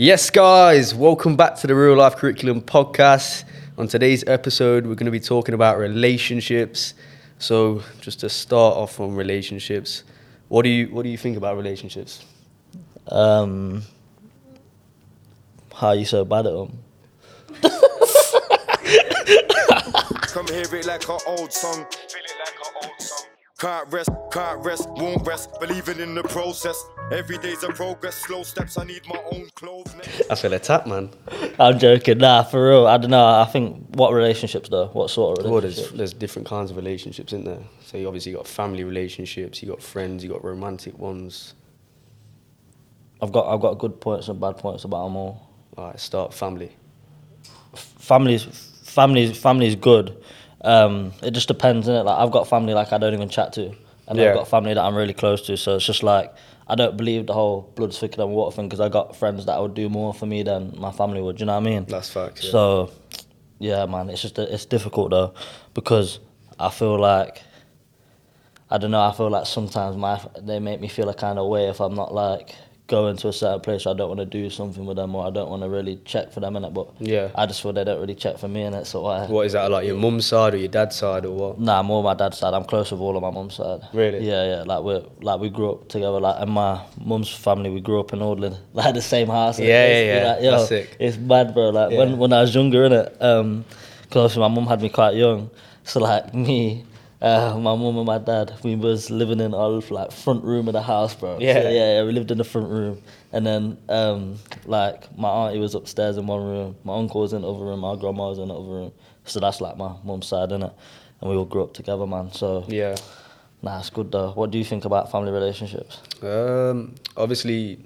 Yes, guys, welcome back to the Real Life Curriculum podcast. On today's episode, we're going to be talking about relationships. So, just to start off on relationships, what do you what do you think about relationships? Um, how you so bad at them? Come hear it like an old song. Feel it like an old song. Can't rest, can't rest, won't rest. Believing in the process. Every day's a progress. Slow steps, I need my own clothes. I feel attacked, man. I'm joking. Nah, for real. I don't know. I think what relationships though? What sort of Well, there's, relationships? there's different kinds of relationships in there. So, you obviously got family relationships, you got friends, you got romantic ones. I've got I've got good points and bad points about them all. All right, start family. Families, families, families good. Um, it just depends, innit? Like I've got family like I don't even chat to, and Yeah. I've got family that I'm really close to. So it's just like I don't believe the whole blood's thicker than water thing because I got friends that would do more for me than my family would. Do you know what I mean? That's facts. Yeah. So, yeah, man, it's just it's difficult though because I feel like I don't know. I feel like sometimes my they make me feel a kind of way if I'm not like going to a certain place. I don't want to do something with them or I don't want to really check for them in it. But Yeah. I just feel they don't really check for me and that's So why? what is that like your mum's side or your dad's side or what? Nah, more my dad's side. I'm close with all of my mum's side. Really? Yeah, yeah. Like we like we grew up together. Like in my mum's family, we grew up in Audlin, like the same house. Yeah, yeah, It's- yeah. Like, yo, That's sick. It's mad, bro. Like Yeah. when when I was younger, innit? Um, cause my mum had me quite young, so like me. Uh, my mum and my dad, we was living in our like front room of the house, bro. So, Yeah. yeah, yeah. We lived in the front room, and then um, like my auntie was upstairs in one room, my uncle was in the other room, my grandma was in the other room. So that's like my mum's side, innit? And we all grew up together, man. So Yeah. Nah, it's good though. What do you think about family relationships? Um, obviously,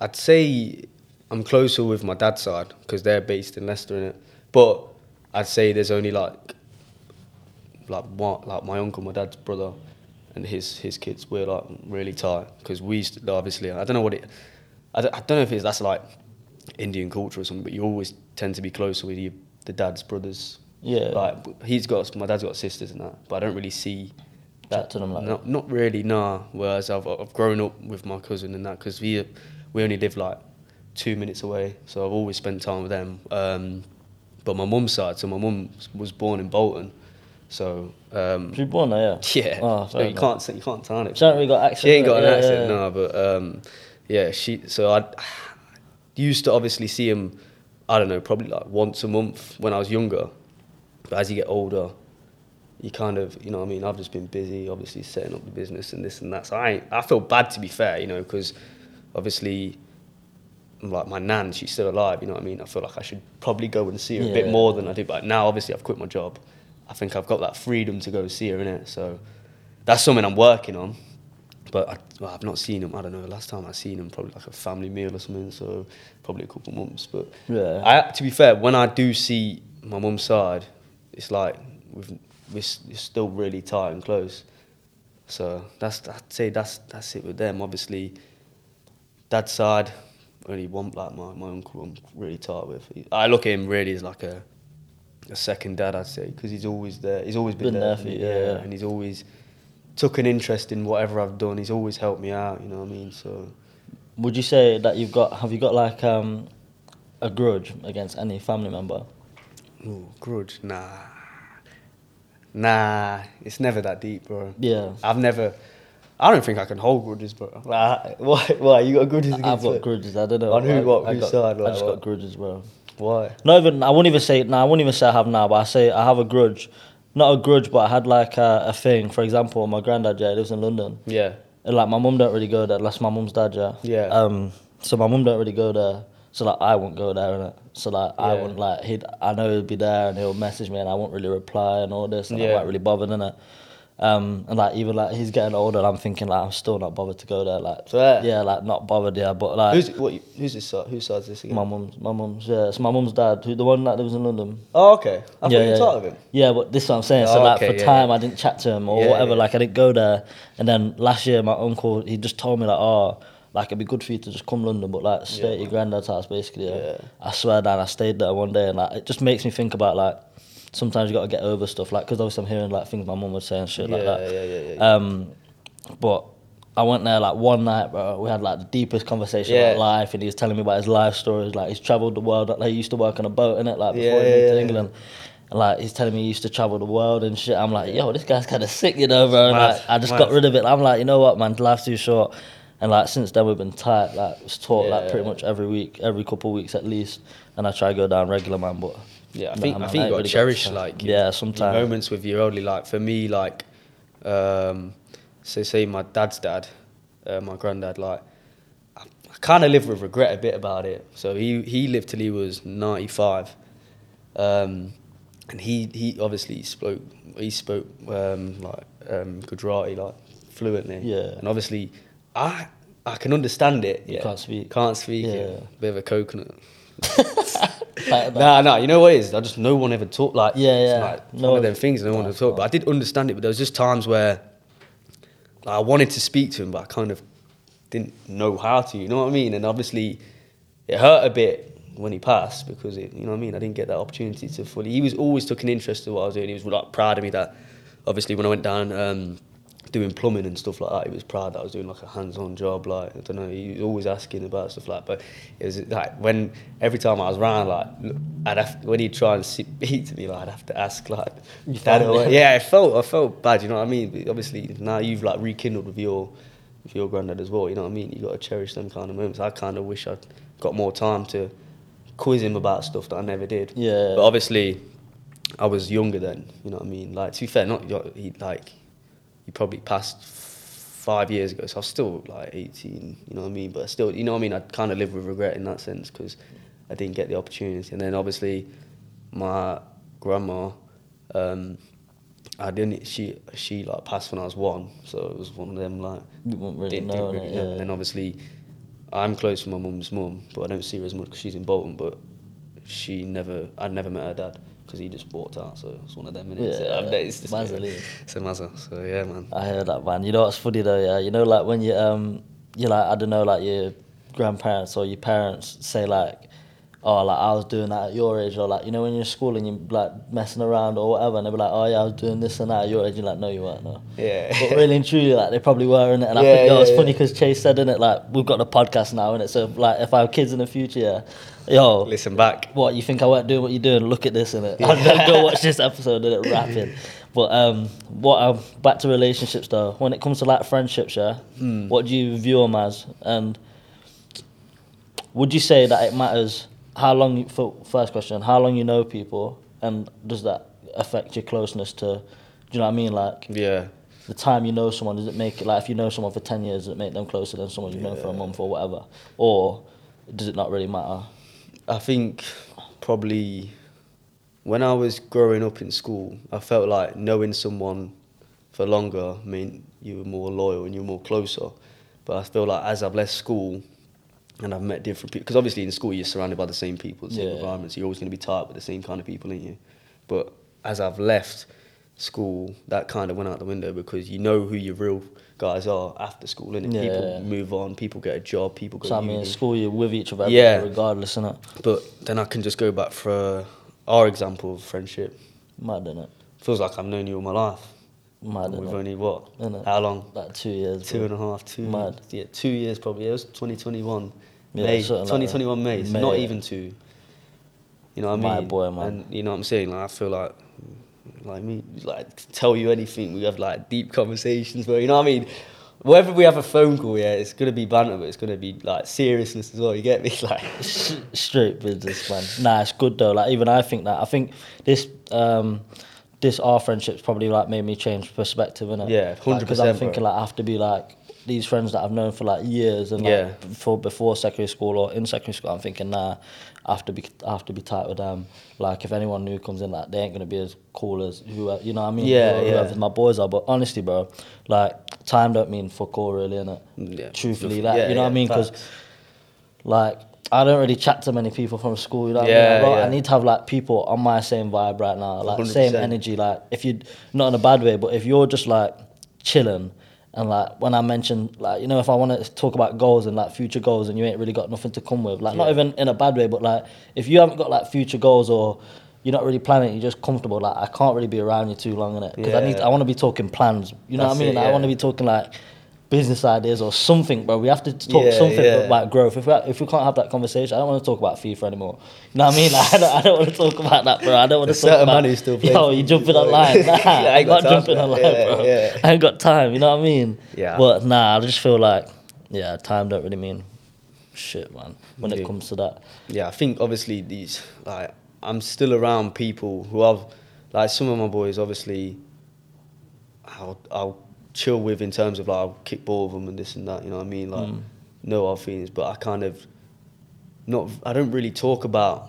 I'd say I'm closer with my dad's side because they're based in Leicester, innit? But I'd say there's only like, like what, like my uncle, my dad's brother, and his his kids. We're like really tight because we used to, obviously. I don't know what it. I don't, I don't know if it's that's like Indian culture or something, but you always tend to be closer with your the dad's brothers. Yeah. Like he's got my dad's got sisters and that, but I don't really see Chat to them like not, not really, nah. Whereas I've, I've grown up with my cousin and that because we we only live like two minutes away, so I've always spent time with them. Um, but my mum's side, so my mum was born in Bolton, so um, you born there? Yeah. yeah, Oh, so you can't say- you can't turn it. She ain't really got accent. She ain't got an yeah, accent, yeah. no. But um, yeah, she. So I used to obviously see him. I don't know, probably like once a month when I was younger. But as you get older, you kind of, you know, what I mean, I've just been busy, obviously setting up the business and this and that. So I, I feel bad to be fair, you know, because obviously, like my nan, she's still alive. You know what I mean? I feel like I should probably go and see her a bit more than I do. But now, obviously, I've quit my job. I think I've got that freedom to go see her in it. So that's something I'm working on. But I, well, I've not seen him. I don't know. Last time I seen him, probably like a family meal or something. So probably a couple of months. But Yeah. I, to be fair, when I do see my mum's side, it's like we've, we're, still really tight and close. So that's I'd say that's that's it with them. Obviously, dad's side, only one like my, my uncle. I'm really tight with. I look at him really as like a a second dad, I'd say, because he's always there. He's always been, Been there, for you, yeah, yeah. and he's always took an interest in whatever I've done. He's always helped me out. You know what I mean? So Would you say that you've got? Have you got like um, a grudge against any family member? Ooh, grudge? Nah. Nah, it's never that deep, bro. Yeah. I've never. I don't think I can hold grudges, bro. Like, why? Why you got grudges? I've got it? grudges. I don't know. On who- I, what- whose got, side, I just what? got grudges, bro. Why? Not even. I wouldn't even say. No, I wouldn't even say I have now. But I say I have a grudge. Not a grudge, but I had like a, a thing. For example, my granddad, yeah, lives in London. Yeah. And like my mum don't really go there. That's my mum's dad, yeah. Yeah. Um. So my mum don't really go there. So like I won't go there, innit? So like I Yeah. wouldn't like he'd. I know he'd be there and he'll message me and I won't really reply and all this and Yeah. I'm not really bothered, innit? Um. And like even like he's getting older, and I'm thinking like I'm still not bothered to go there. Like Fair. yeah, like not bothered, yeah. But like Who's what? Who's this side? Whose side's this again? my mum's, my mum's, yeah, it's my mum's dad, who the one that lives in London. Oh, okay. I thought yeah, you were yeah, tight yeah. with him. Yeah, but this is what I'm saying. So Oh, like okay, for yeah, time. I didn't chat to him or whatever. Like I didn't go there. And then last year, my uncle he just told me like, oh, like it'd be good for you to just come London, but like stay at your granddad's house basically. I swear down, I stayed there one day, and like it just makes me think about like sometimes you got to get over stuff. Like because obviously I'm hearing like things my mum was saying shit like Yeah, that. yeah, yeah, yeah, yeah. Um, but I went there like one night, bro. We had like the deepest conversation Yeah. about life, and he was telling me about his life stories. Like he's traveled the world. Like he used to work on a boat in it, like before Yeah, he moved yeah, to yeah. England. And like he's telling me he used to travel the world and shit. I'm like, yo, this guy's kind of sick, you know, bro. And, Mad, like, I just mad. got rid of it. I'm like, you know what, man, life's too short. And like since then we've been tight. Like it's taught like pretty much every week, every couple of weeks at least. And I try to go down regular, man. But Yeah, I think I man, think you got really to cherish time. like yeah, sometimes moments with your only like for me like um so say my dad's dad, uh, my granddad like I, I kind of live with regret a bit about it. So he he lived till he was 95. Um and he he obviously spoke he spoke um like um Gujarati like fluently. Yeah. And obviously I I can understand it. You yeah. can't speak. Can't speak Yeah. it. Bit of a coconut. Like, Nah, nah. You know what it is? I just no one ever talked like Yeah, it's yeah. Like, No one of them things no one ever talked. But I did understand it. But there was just times where like, I wanted to speak to him, but I kind of didn't know how to. You know what I mean? And obviously, it hurt a bit when he passed because it, you know what I mean. I didn't get that opportunity to fully. He was always took an interest in what I was doing. He was like proud of me that obviously when I went down. Um, Doing plumbing and stuff like that, he was proud that I was doing like a hands-on job. Like I don't know, he was always asking about stuff like. But it was like when every time I was around, like I'd have when he'd try and speak to me, like I'd have to ask like, Dad, yeah, I felt I felt bad. You know what I mean? But obviously now you've like rekindled with your with your granddad as well. You know what I mean? You got to cherish them kind of moments. I kind of wish I'd got more time to quiz him about stuff that I never did. Yeah. But obviously, I was younger then. You know what I mean? Like to be fair, not he like he probably passed five years ago, so I was still like 18. You know what I mean? But still, you know what I mean? I kind of live with regret in that sense because I didn't get the opportunity. And then obviously, my grandma. Um, I didn't. She she like passed when I was one, so it was one of them like You really didn't, didn't really know. Yeah. And then obviously, I'm close with my mum's mum, but I don't see her as much because she's in Bolton. But she never, I never met her dad because he just walked out. So it's one of them. So Yeah, I've noticed this- Mazza, innit? It's a mazza. So yeah, man. I heard that, man. You know what's funny though, yeah. You know, like when you um, you like I don't know, like your grandparents or your parents say like, oh, like I was doing that at your age, or like you know when you're in school and you're like messing around or whatever, and they be like, oh yeah, I was doing this and that at your age. You're like, no, you weren't, no. Yeah. But really and truly, like they probably were in it. And I Yeah, think, yo, yeah, it's funny because Chase said in it, like we've got the podcast now, innit? So like if I have kids in the future, yeah, yo, Listen back. what you think I weren't doing what you're doing? Look at this in it. I'm gonna go watch this episode and it rapping. But um, what um, back to relationships though. When it comes to like friendships, yeah, Hmm. what do you view them as? And would you say that it matters how long? For first question, how long you know people, and does that affect your closeness to? Do you know what I mean? Like Yeah. the time you know someone, does it make it like if you know someone for ten years, does it make them closer than someone you've known for a month or whatever, or does it not really matter? I think probably when I was growing up in school, I felt like knowing someone for longer meant you were more loyal and you were more closer. But I feel like as I've left school and I've met different people, because obviously in school you're surrounded by the same people, the same Yeah. environments, you're always going to be tight with the same kind of people, ain't you? But as I've left school, that kind of went out the window because you know who your real guys are after school, innit? Yeah. People move on, people get a job, people go So I mean, school you're with each other, Yeah. regardless, innit? But then I can just go back for our example of friendship. Mad, innit? It feels like I've known you all my life. Mad, We've only what? How long? About two years. Two bro. and a half, two. Mad. Yeah, two years probably. It was 2021 Yeah, May. something like 2021 May. So May, not even two. You know what I mean? My boy, man. And you know what I'm saying? Like I feel like, like me, like tell you anything. We have like deep conversations where you know what I mean. Whether we have a phone call, yeah, it's gonna be banter, but it's gonna be like seriousness as well. You get me? Like, Straight business, man. Nah, it's good though. Like even I think that. I think this um this our friendship's probably like made me change perspective, innit? Yeah, Because 100%, Because I'm thinking like I have to be like these friends that I've known for like years and like Yeah. before before secondary school or in secondary school. I'm thinking nah, I have to be I have to be tight with them. Like if anyone new comes in, like they ain't gonna be as cool as who uh, you know what I mean. Yeah, Whoever- yeah. whoever my boys are. But honestly, bro, like time don't mean fuck all really, innit? Yeah, Truthfully, yeah, like you know what I mean? Because like I don't really chat to many people from school. You know what I Yeah, mean? Like, yeah. I need to have like people on my same vibe right now, like same 100%. energy. Like if you not in a bad way, but if you're just like chilling and like when I mention like you know if I want to talk about goals and like future goals and you ain't really got nothing to come with, like not even in a bad way, but like if you haven't got like future goals or you're not really planning, you're just comfortable. Like I can't really be around you too long in it because I need I want to be talking plans. You know what I mean? it, Like, I want to be talking like business ideas or something, bro. We have to talk Yeah, something yeah. about growth. If we if we can't have that conversation, I don't want to talk about FIFA anymore. You know what I mean? Like, I don't, I don't want to talk about that, bro. I don't want to talk certain about. man who still plays Yo, you jumping online? Nah, Yeah, I ain't got not time jumping online, bro. yeah. I ain't got time. You know what I mean? Yeah. But nah, I just feel like, yeah, time don't really mean shit, man. When it comes to that. yeah, I think obviously these like I'm still around people who have like some of my boys obviously I'll I'll chill with in terms of like I'll kick ball with them and this and that, you know what I mean? Like Mm. no hard feelings, but I kind of not I don't really talk about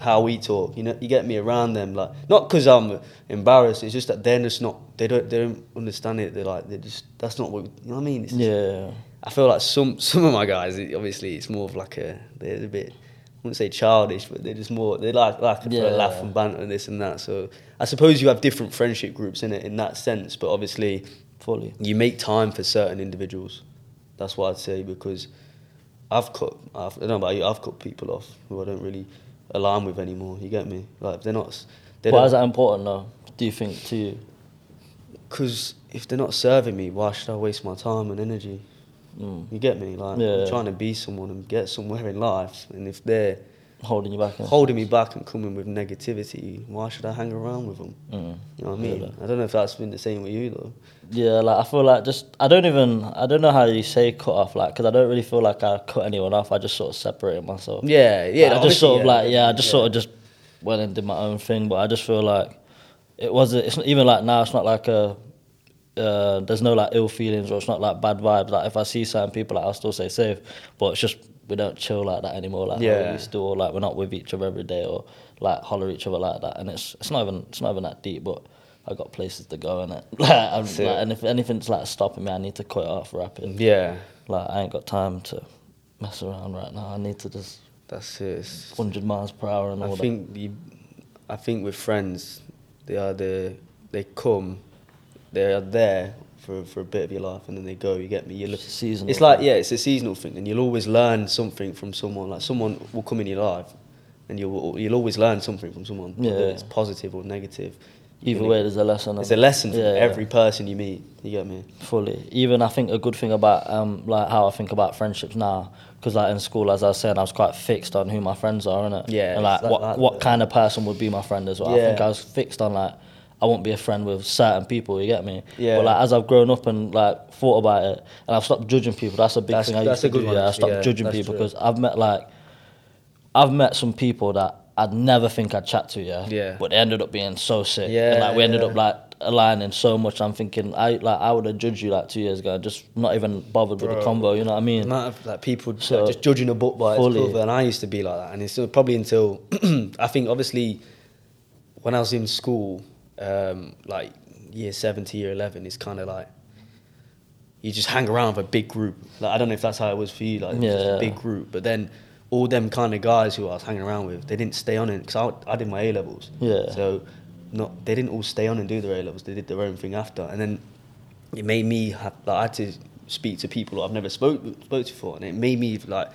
how we talk. You know, you get me around them like not because I'm embarrassed. It's just that they're just not. They don't. They don't understand it. They're like they're just. That's not what. You know what I mean? It's just- Yeah. I feel like some some of my guys, obviously, it's more of like a they're a bit. I wouldn't say childish, but they're just more. They like like Yeah. laugh and banter and this and that. So I suppose you have different friendship groups in it in that sense. But obviously, Fully. you make time for certain individuals. That's what I'd say because I've cut. I've, I don't know about you. I've cut people off who I don't really align with anymore. You get me? Like they're not. They Why is that important, though? Do you think to you? Because if they're not serving me, why should I waste my time and energy? Mm. You get me? Like Yeah. I'm trying to be someone and get somewhere in life, and if they're Holding you back. in holding me back and coming with negativity, why should I hang around with them? Mm. You know what I mean? like- I don't know if that's been the same with you though. Yeah, like I feel like just I don't even I don't know how you say cut off like because I don't really feel like I cut anyone off. I just sort of separated myself. Yeah, yeah. Like, I just sort of yeah, like yeah, I just yeah. sort of just went and did my own thing. But I just feel like it wasn't. It's not even like now. It's not like a. Uh, there's no like ill feelings or it's not like bad vibes. Like if I see certain people, like I'll still say safe. But it's just we don't chill like that anymore. Like Yeah. we used to, or like we're not with each other every day or like holler each other like that. And it's it's not even it's not even that deep. But I got places to go in it. Like, I'm, like, and if anything's like stopping me, I need to cut off rapping. Yeah, Like I ain't got time to mess around right now. I need to just that's it. 100 miles per hour and all I that. think you, I think with friends, they are the they come, they are there for, for a bit of your life and then they go. You get me? You look. It's seasonal It's like yeah, it's a seasonal thing, and you'll always learn something from someone. Like someone will come in your life, and you'll you'll always learn something from someone, whether Yeah. it's positive or negative. Either way, there's a lesson. It's a lesson from Yeah, yeah. every person you meet. You get me? fully. Even I think a good thing about um like how I think about friendships now, because like in school, as I was saying, I was quite fixed on who my friends are, innit? Yeah, And like like what that, what kind of person would be my friend as well. I think Yeah. I was fixed on like I won't be a friend with certain people. You get me? Yeah. But like as I've grown up and like thought about it, and I've stopped judging people. That's a big That's- thing I that's used a to good do. one, Yeah, I stopped yeah, judging people because I've met like I've met some people that I'd never think I'd chat to. Yeah. Yeah. But they ended up being so sick. Yeah, And like we ended yeah. up like aligning so much. I'm thinking I like I would have judged you like two years ago, just not even bothered with the Bro. convo. You know what I mean? amount of like people like, just judging a book by its Fully. cover, and I used to be like that. And it's probably until I think obviously when I was in school, um, like year seven to year eleven, it's kind of like you just hang around with a big group. Like I don't know if that's how it was for you, like it was just Yeah. a big group. But then all them kind of guys who I was hanging around with, they didn't stay on it because I, I did my A levels. Yeah. So not they didn't all stay on and do their A levels. They did their own thing after, and then it made me have like I had to speak to people I've never spoke spoke to before, and it made me like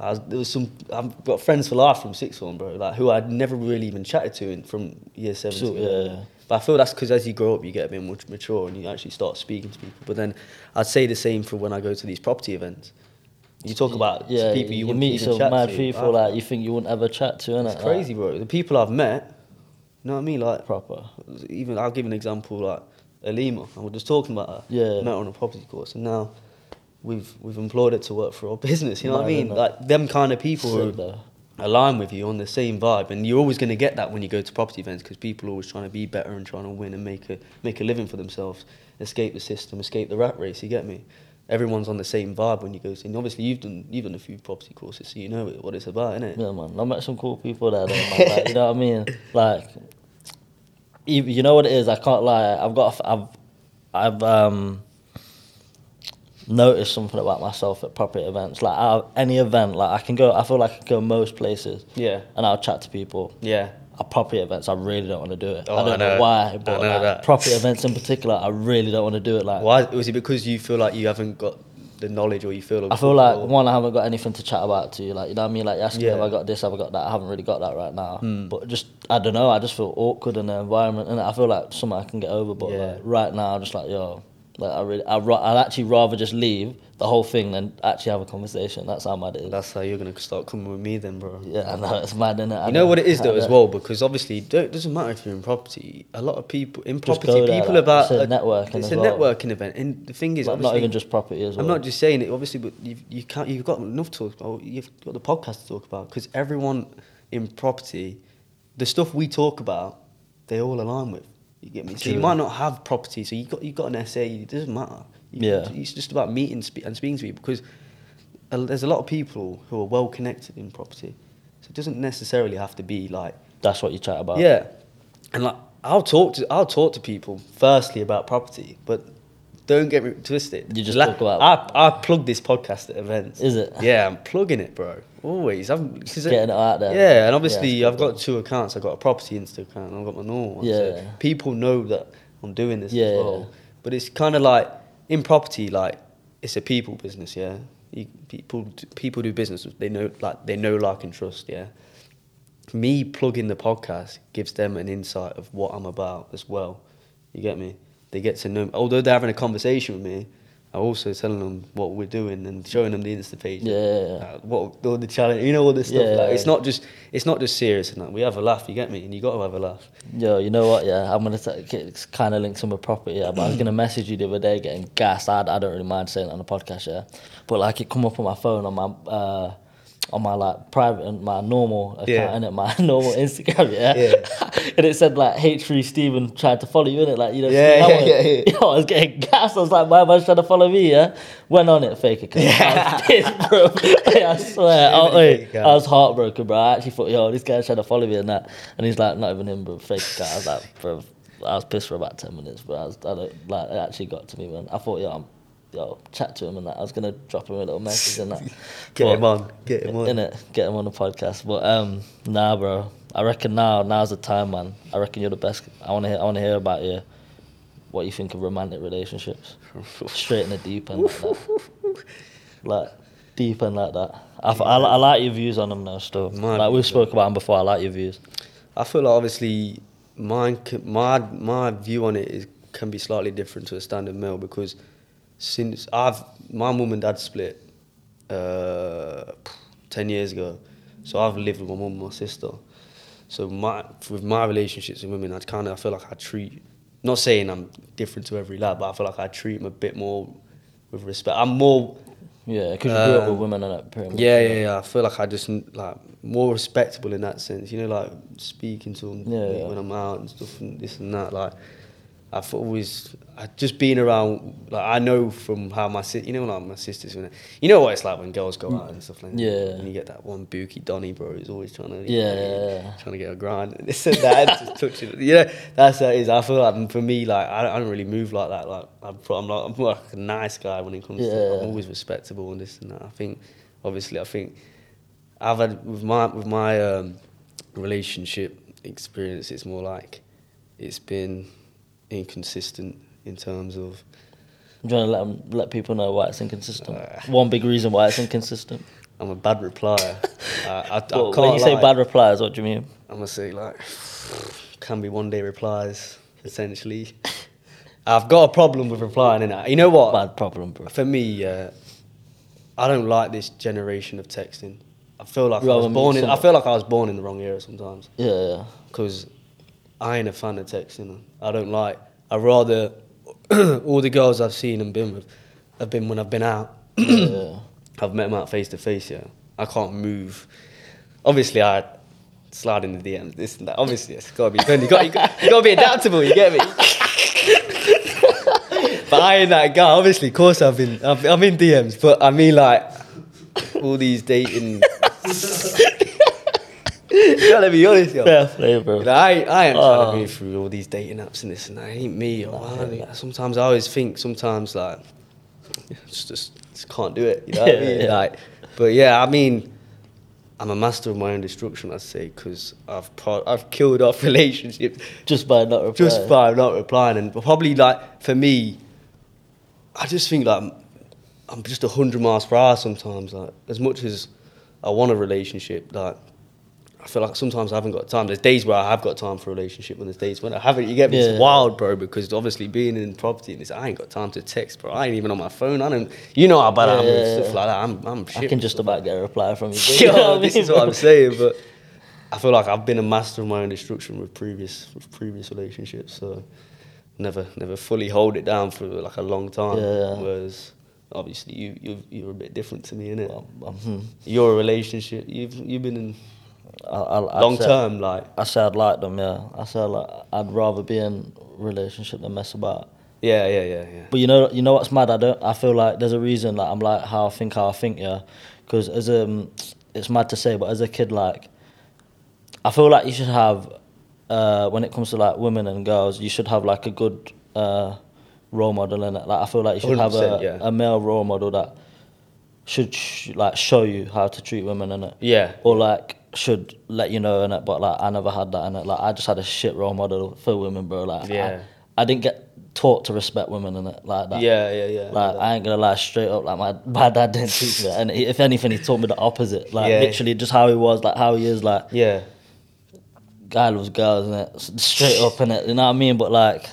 I was, there was some I've got friends for life from sixth form, bro, like who I'd never really even chatted to in, from year seven. Yeah, yeah. But I feel that's because as you grow up, you get a bit more mature and you actually start speaking to people. But then I'd say the same for when I go to these property events. You talk about yeah, people you, you wouldn't meet some mad to. people I- like you think you wouldn't ever chat to, innit? it's crazy, bro. The people I've met, you know what I mean? Like proper. even I'll give an example like Alima. I was just talking about her. Yeah. Met her on a property course, and now we've we've employed her to work for our business. You know what I mean? Like them kind of people who. Align with you on the same vibe, and you're always going to get that when you go to property events because people are always trying to be better and trying to win and make a make a living for themselves, escape the system, escape the rat race. You get me? Everyone's on the same vibe when you go to. And obviously, you've done you've done a few property courses, so you know what it's about, innit? Yeah, man. I met some cool people there, though. Like, you know what I mean? Like, you know what it is? I can't lie. I've got, I've, I've um, noticed something about myself at property events. Like, of any event, like I can go. I feel like I can go most places, Yeah. and I'll chat to people. Yeah. At property events, I really don't want to do it. Oh, I don't I know. know. why, I but know like, that. property events in particular, I really don't want to do it. Like, Why was it because you feel like you haven't got the knowledge or you feel? I feel like or- one, I haven't got anything to chat about to you. Like you know what I mean? Like you ask me Yeah. have I got this, have I got that? I haven't really got that right now. Hmm. But just I don't know. I just feel awkward in the environment, and I feel like something I can get over. But Yeah. like, right now, I'm just like yo, Like I really, I I'd actually rather just leave the whole thing than actually have a conversation. That's how mad it is. That's how you're gonna start coming with me then, bro. yeah, I know it's mad, innit? I You know what it is though as well because obviously it doesn't matter if you're in property. A lot of people in Just property, there, people like, about it's a networking It's a well. networking event, and the thing is, Like, not even just property as well. I'm not just saying it, obviously, but you've, you can't. You've got enough to talk about. You've got the podcast to talk about because everyone in property, the stuff we talk about, they all align with. You get me? So you might not have property, so you got you got an essay. It doesn't matter. You- Yeah. it's just about meeting spe- and speaking to people because uh, there's a lot of people who are well connected in property, so it doesn't necessarily have to be like That's what you chat about. yeah, and like I'll talk to I'll talk to people firstly about property, but don't get me twisted. You just La- talk about- I I plug this podcast at events. Is it? Yeah, I'm plugging it, bro. Always. I'm it- getting it out there. Yeah, and obviously it's I've got two accounts. I've got a property Insta account and I've got my normal one. Yeah. So people know that I'm doing this Yeah, as well. yeah. But it's kind of like in property, like it's a people business. Yeah, you, people people do business. They know like they know like and trust. Yeah me plugging the podcast gives them an insight of what I'm about as well. You get me? They get to know. Although they're having a conversation with me, I'm also telling them what we're doing and showing them the Insta page. Yeah, yeah, yeah. Uh, what all the challenge, you know, all this stuff. Yeah, like, it's not just it's not just serious and that. We have a laugh. You get me? And you got to have a laugh. Yo, you know what? Yeah, I'm gonna t- it's kind of links in with property. Yeah, but I was gonna message you the other day getting gassed. I, I don't really mind saying it on the podcast, yeah. But like it come up on my phone on my uh, on my like private and my normal account Yeah. and my normal Instagram, yeah. Yeah. and it said like H3 Steven tried to follow you in it, like you know. Yeah, yeah, yeah, yeah. Yo, I was getting gassed. I was like, why am I trying to follow me, yeah. Went on it, fake account. I was pissed, bro. Hey, I swear, I. I was heartbroken, bro. I actually thought, yo, this guy's trying to follow me and that, and he's like, not even him, bro. Fake account. I was like, bro. I was pissed for about ten minutes, but I was, I don't, like, it actually got to me, man. I thought, yo, I'm, yo, chat to him and that. I was gonna drop him a little message and that. Get But- him on. Get him on. Innit? Get him on the podcast. But um, nah, bro. I reckon now, now's the time, man. I reckon you're the best. I want to hear. I want to hear about you. What you think of romantic relationships? Straight in the deep end, like. Like deep end like that. I, f- I, I like your views on them now. Still, My like we've spoke about them before. I like your views. I feel like obviously mine, c- my my view on it is can be slightly different to a standard male because since I've my mum and dad split uh, ten years ago, so I've lived with my mum and my sister. So my with my relationships with women, I kind of I feel like I treat. Not saying I'm different to every lad, but I feel like I treat them a bit more with respect. I'm more Yeah, because you grew up with Um, women and that. Pretty much. yeah, yeah, yeah. I feel like I just like more respectable in that sense. You know, like speaking to them Yeah, yeah. when I'm out and stuff and this and that. Like I've always, I just been around. Like I know from how my si- you know, like my sisters. When you know what it's like when girls go out and stuff like that. Yeah. And you get that one bookie Donny bro who's always trying to Yeah, yeah, yeah. trying to get a grind and this and that, just touching. You know, that's how it is. I feel like for me, like I don't, I don't really move like that. Like I'm, I'm like I'm like a nice guy when it comes to. Yeah. I'm always respectable and this and that. I think, obviously, I think I've had with my with my um, relationship experience. It's more like it's been inconsistent in terms of I'm trying to let 'em- let people know why it's inconsistent. Uh. One big reason why it's inconsistent. I'm a bad replier. I, I, I Well, can't when you say bad replies, what do you mean? I'm gonna say like can be one day replies essentially. I've got a problem with replying in that. You know what? Bad problem, bro. For me, uh, I don't like this generation of texting. I feel like I was born in. I feel like I was born in the wrong era sometimes Yeah, yeah. because I ain't a fan of texting. I don't like. I rather all the girls I've seen and been with have been when I've been out. yeah. I've met them out face to face. Yeah, I can't move. Obviously, I slide in the DMs. This and that. Obviously, it's got to be done. You got you got, you got to be adaptable. You get me? but I ain't that guy. Obviously, of course, I've been. I've, I'm in DMs, but I mean like all these dating. you gotta be honest, yo. Fair play, bro. Like, I, I ain't trying Oh. to go through all these dating apps and this and that. It ain't me. Yo. I- sometimes I always think, sometimes like, just, just, just can't do it. You know what I mean? yeah. Like, but yeah, I mean, I'm a master of my own destruction, I'd say, because I've pro- I've killed off relationships Just by not replying. just by not replying, and probably like for me, I just think like I'm- I'm just hundred miles per hour sometimes. Like as much as I want a relationship, like I feel like sometimes I haven't got time. There's days where I have got time for a relationship, and there's days when I haven't. You get me? Yeah. It's wild, bro. Because obviously being in property and this, I ain't got time to text, bro. I ain't even on my phone. I don't. You know how bad I am Yeah, yeah, stuff like that. I'm, I'm shit. I can just about get a reply from you. Yo, you know this is what? I'm saying, but I feel like I've been a master of my own destruction with previous with previous relationships. So never never fully hold it down for like a long time. Yeah. Whereas obviously you you you're a bit different to me, innit? Um, hmm. Your relationship, you've you've been in I, I, long term, like I said, I'd like them, yeah. I said like, I'd rather be in relationship than mess about. yeah, yeah, yeah, yeah. But you know, you know what's mad? I don't. I feel like there's a reason. Like I'm like how I think, how I think, yeah. Because as a, it's mad to say, but as a kid, like, I feel like you should have, uh, when it comes to like women and girls, you should have like a good uh, role model in it. Like I feel like you should have a, yeah. a male role model that should sh- like show you how to treat women in it. Yeah. Or like should let you know in it, but like I never had that in it. Like I just had a shit role model for women, bro. Like Yeah. I, I didn't get taught to respect women in it like that. Yeah, yeah, yeah. Like I ain't gonna lie, straight up, like my my dad didn't teach me, that. and if anything, he taught me the opposite. Like Yeah. literally, just how he was, like how he is, like yeah, guy loves girls, and it straight up, and it, you know what I mean. But like,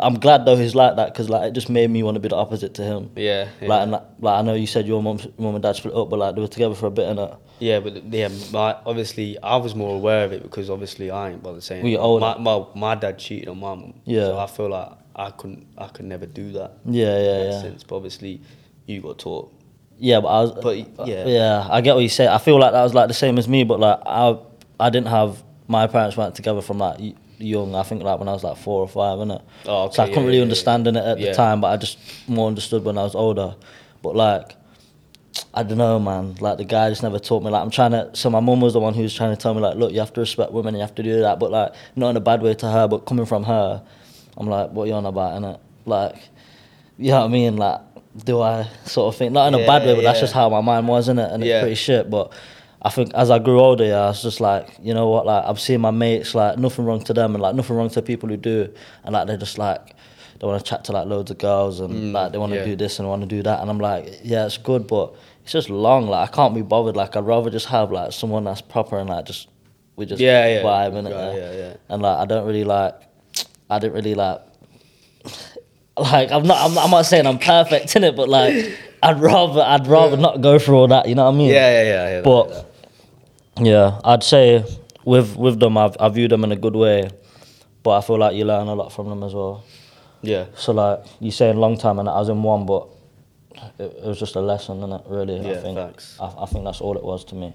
I'm glad though he's like that because like it just made me want to be the opposite to him. yeah, yeah. Like, and, like, like I know you said your mum, mom and dad split up, but like they were together for a bit, and it. Yeah, but yeah, my, obviously I was more aware of it because obviously I ain't bothered saying. It. older? My, my my dad cheated on my mum. Yeah. So I feel like I couldn't I could never do that. Yeah, yeah, yeah. Sense, but obviously you got taught. Yeah, but I was. But, yeah. yeah, I get what you say. I feel like that was like the same as me, but like I, I didn't have my parents weren't together from like young. I think like when I was like four or five, innit? Oh, okay, So I okay, couldn't really yeah, understand in it at yeah. the time, but I just more understood when I was older. But like, I don't know, man. Like the guy just never taught me. Like I'm trying to. So my mum was the one who was trying to tell me like, look, you have to respect women, and you have to do that. But like, not in a bad way to her, but coming from her, I'm like, what are you on about, innit? Like, you know what I mean? Like, do I sort of think not in a bad way, but that's just how my mind was, innit? And it's pretty shit. But I think as I grew older, yeah, I was just like, you know what? Like I've seen my mates, like nothing wrong to them, and like nothing wrong to people who do, and like they're just like. They want to chat to like loads of girls and Mm, like they want to yeah. do this and want to do that and I'm like yeah it's good but it's just long like I can't be bothered like I'd rather just have like someone that's proper and like just we just Yeah, yeah. vibe in it Right, yeah, yeah. and like I don't really like I didn't really like like I'm not I'm, I'm not saying I'm perfect in it but like I'd rather I'd rather not go through all that you know what I mean Yeah, yeah, yeah. yeah but yeah I'd say with with them I've, I view them in a good way but I feel like you learn a lot from them as well yeah, so like you say, saying long time and I was in one, but it, it was just a lesson, innit? Really, I think. facts. I, I think that's all it was to me,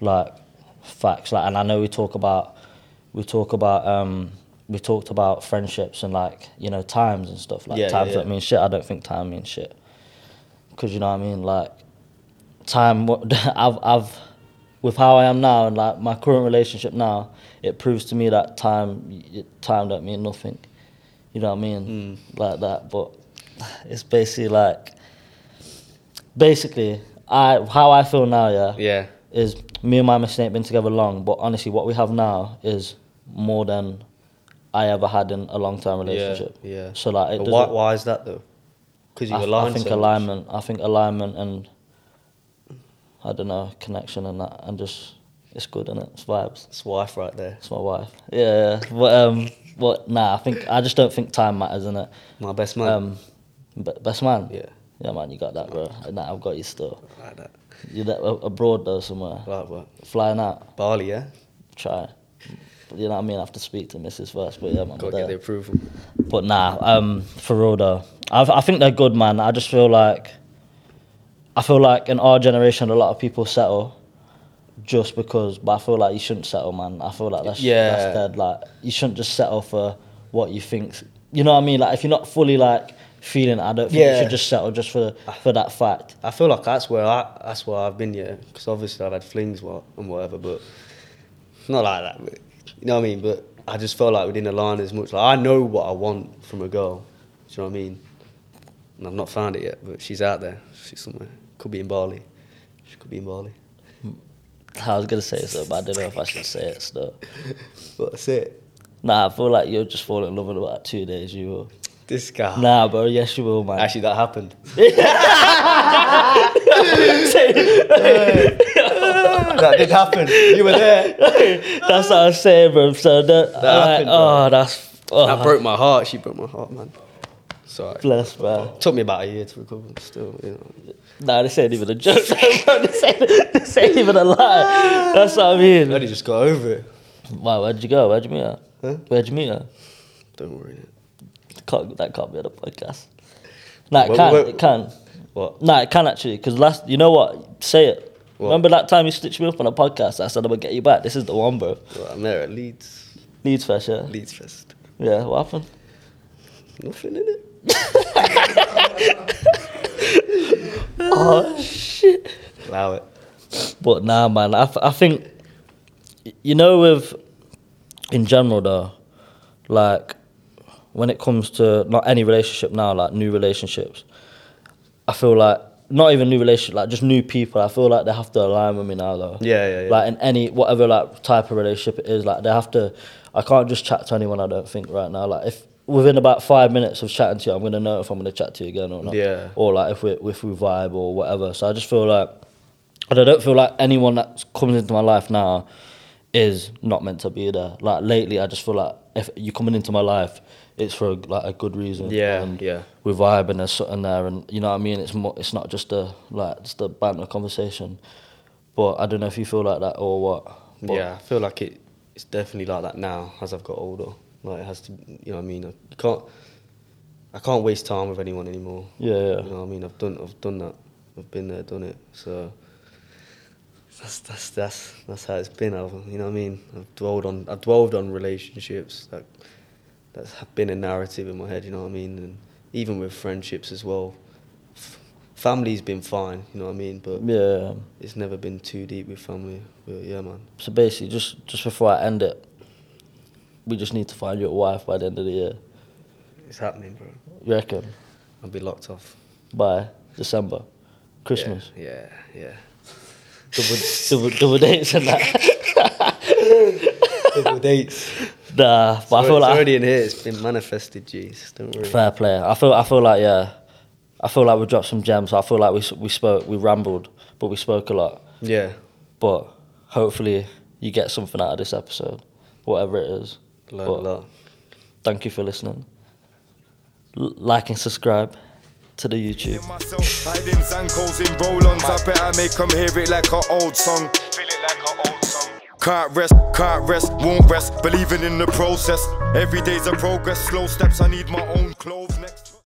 like facts. Like, and I know we talk about, we talk about, um, we talked about friendships and like you know times and stuff. Like Yeah, yeah, times yeah. don't mean shit. I don't think time means shit. Cause you know what I mean. Like time, what I've I've with how I am now and like my current relationship now, it proves to me that time time don't mean nothing. You know what I mean? Mm. Like that. But it's basically like basically I how I feel now, yeah, yeah, is me and my mistake ain't been together long, but honestly what we have now is more than I ever had in a long term relationship. Yeah, yeah. So like why, why is that though? Because you I, align I think so much. alignment. I think alignment and I don't know connection and that, and just it's good and it? it's vibes. It's wife right there. It's my wife. Yeah, yeah. But um, but nah. I think I just don't think time matters in it. My best man. Um, be- best man. yeah, Yeah, man, you got that, bro. Nah, I've got you still. like that. You that abroad though somewhere, Like what? flying out. Bali, yeah. Try. You know what I mean? I have to speak to Mrs. first, but yeah, man. Got to get the approval. But nah, um, for real though, I I think they're good, man. I just feel like, I feel like in our generation, a lot of people settle, just because. But I feel like you shouldn't settle, man. I feel like that's Yeah. that's dead. Like you shouldn't just settle for what you think. You know what I mean? Like if you're not fully like feeling, it, I don't think you should just settle just for for that fact. I feel like that's where I that's where I've been, yeah. Because obviously I've had flings what and whatever, but it's not like that. But, you know what I mean? But I just felt like we didn't align as much. Like I know what I want from a girl. Do you know what I mean? And I've not found it yet, but she's out there. She's somewhere. Could be in Bali. She could be in Bali. I was gonna say so, but I don't know if I should say it still. But that's it. Nah, I feel like you'll just fall in love in about two days. You will. This guy. Nah, bro. Yes, you will, man. Actually, that happened. that did happen. You were there. that's what I'm saying, bro. So that, like, happened, bro. oh, that's oh, That broke my heart. She broke my heart, man. Sorry. bless, bro. Took me about a year to recover. Still, you know. Nah, this ain't even a joke. this, ain't, this ain't even a lie. That's what I mean. only just got over it. Wow, where'd you go? Where'd you meet her? Huh? Where'd you meet her? Don't worry. Can't, that can't be on the podcast. Nah, it can. wait, It can. What? Nah, it can actually. Because last, you know what? Say it. What? Remember that time you stitched me up on a podcast? I said I'm gonna get you back. This is the one, bro. Well, I met her at Leeds. Leeds Fest, yeah. Leeds Fest. Yeah. What happened? Nothing in it. Oh shit. Allow it. But nah, man. I, th- I think you know with in general though, like when it comes to not any relationship now, like new relationships, I feel like not even new relationship, like just new people. I feel like they have to align with me now though. Yeah, yeah, yeah. Like in any whatever like type of relationship it is, like they have to. I can't just chat to anyone. I don't think right now. Like if within about five minutes of chatting to you, I'm gonna know if I'm gonna chat to you again or not. Yeah. Or like if we if we vibe or whatever. So I just feel like, and I don't feel like anyone that's coming into my life now is not meant to be there. Like lately, I just feel like if you're coming into my life, it's for like a good reason. Yeah, and yeah. We vibe and there's something there, and you know what I mean. It's more. It's not just a like just a banter conversation. But I don't know if you feel like that or what. But yeah, I feel like it. It's definitely like that now as I've got older. Like it has to. You know what I mean? I can't. I can't waste time with anyone anymore. Yeah, yeah. You know what I mean? I've done. I've done that. I've been there, done it. So. That's that's that's that's how it's been. I've, you know what I mean? I've dwelled on. I've dwelled on relationships. That that's been a narrative in my head. You know what I mean? And even with friendships as well. F- Family's been fine. You know what I mean? But Yeah. it's never been too deep with family. But yeah, man. So basically, just just before I end it, we just need to find you a wife by the end of the year. It's happening, bro. You reckon? I'll be locked off. By December, Christmas, Yeah, yeah. double, double, double dates and that. Double dates. Nah, but I it's feel like already in here. It's been manifested, jeez. Don't worry. fair play. I feel I feel like yeah, I feel like we dropped some gems. I feel like we we spoke, we rambled, but we spoke a lot. Yeah. But hopefully you get something out of this episode, whatever it is. Learn But a lot. Thank you for listening. L- like and subscribe to the YouTube. myself, hiding Zankos in roll-ons. I bet I make 'em hear it like an old song. Feel it like an old song. Can't rest, can't rest, won't rest. Believing in the process. Every day's a progress. Slow steps, I need my own clothes next.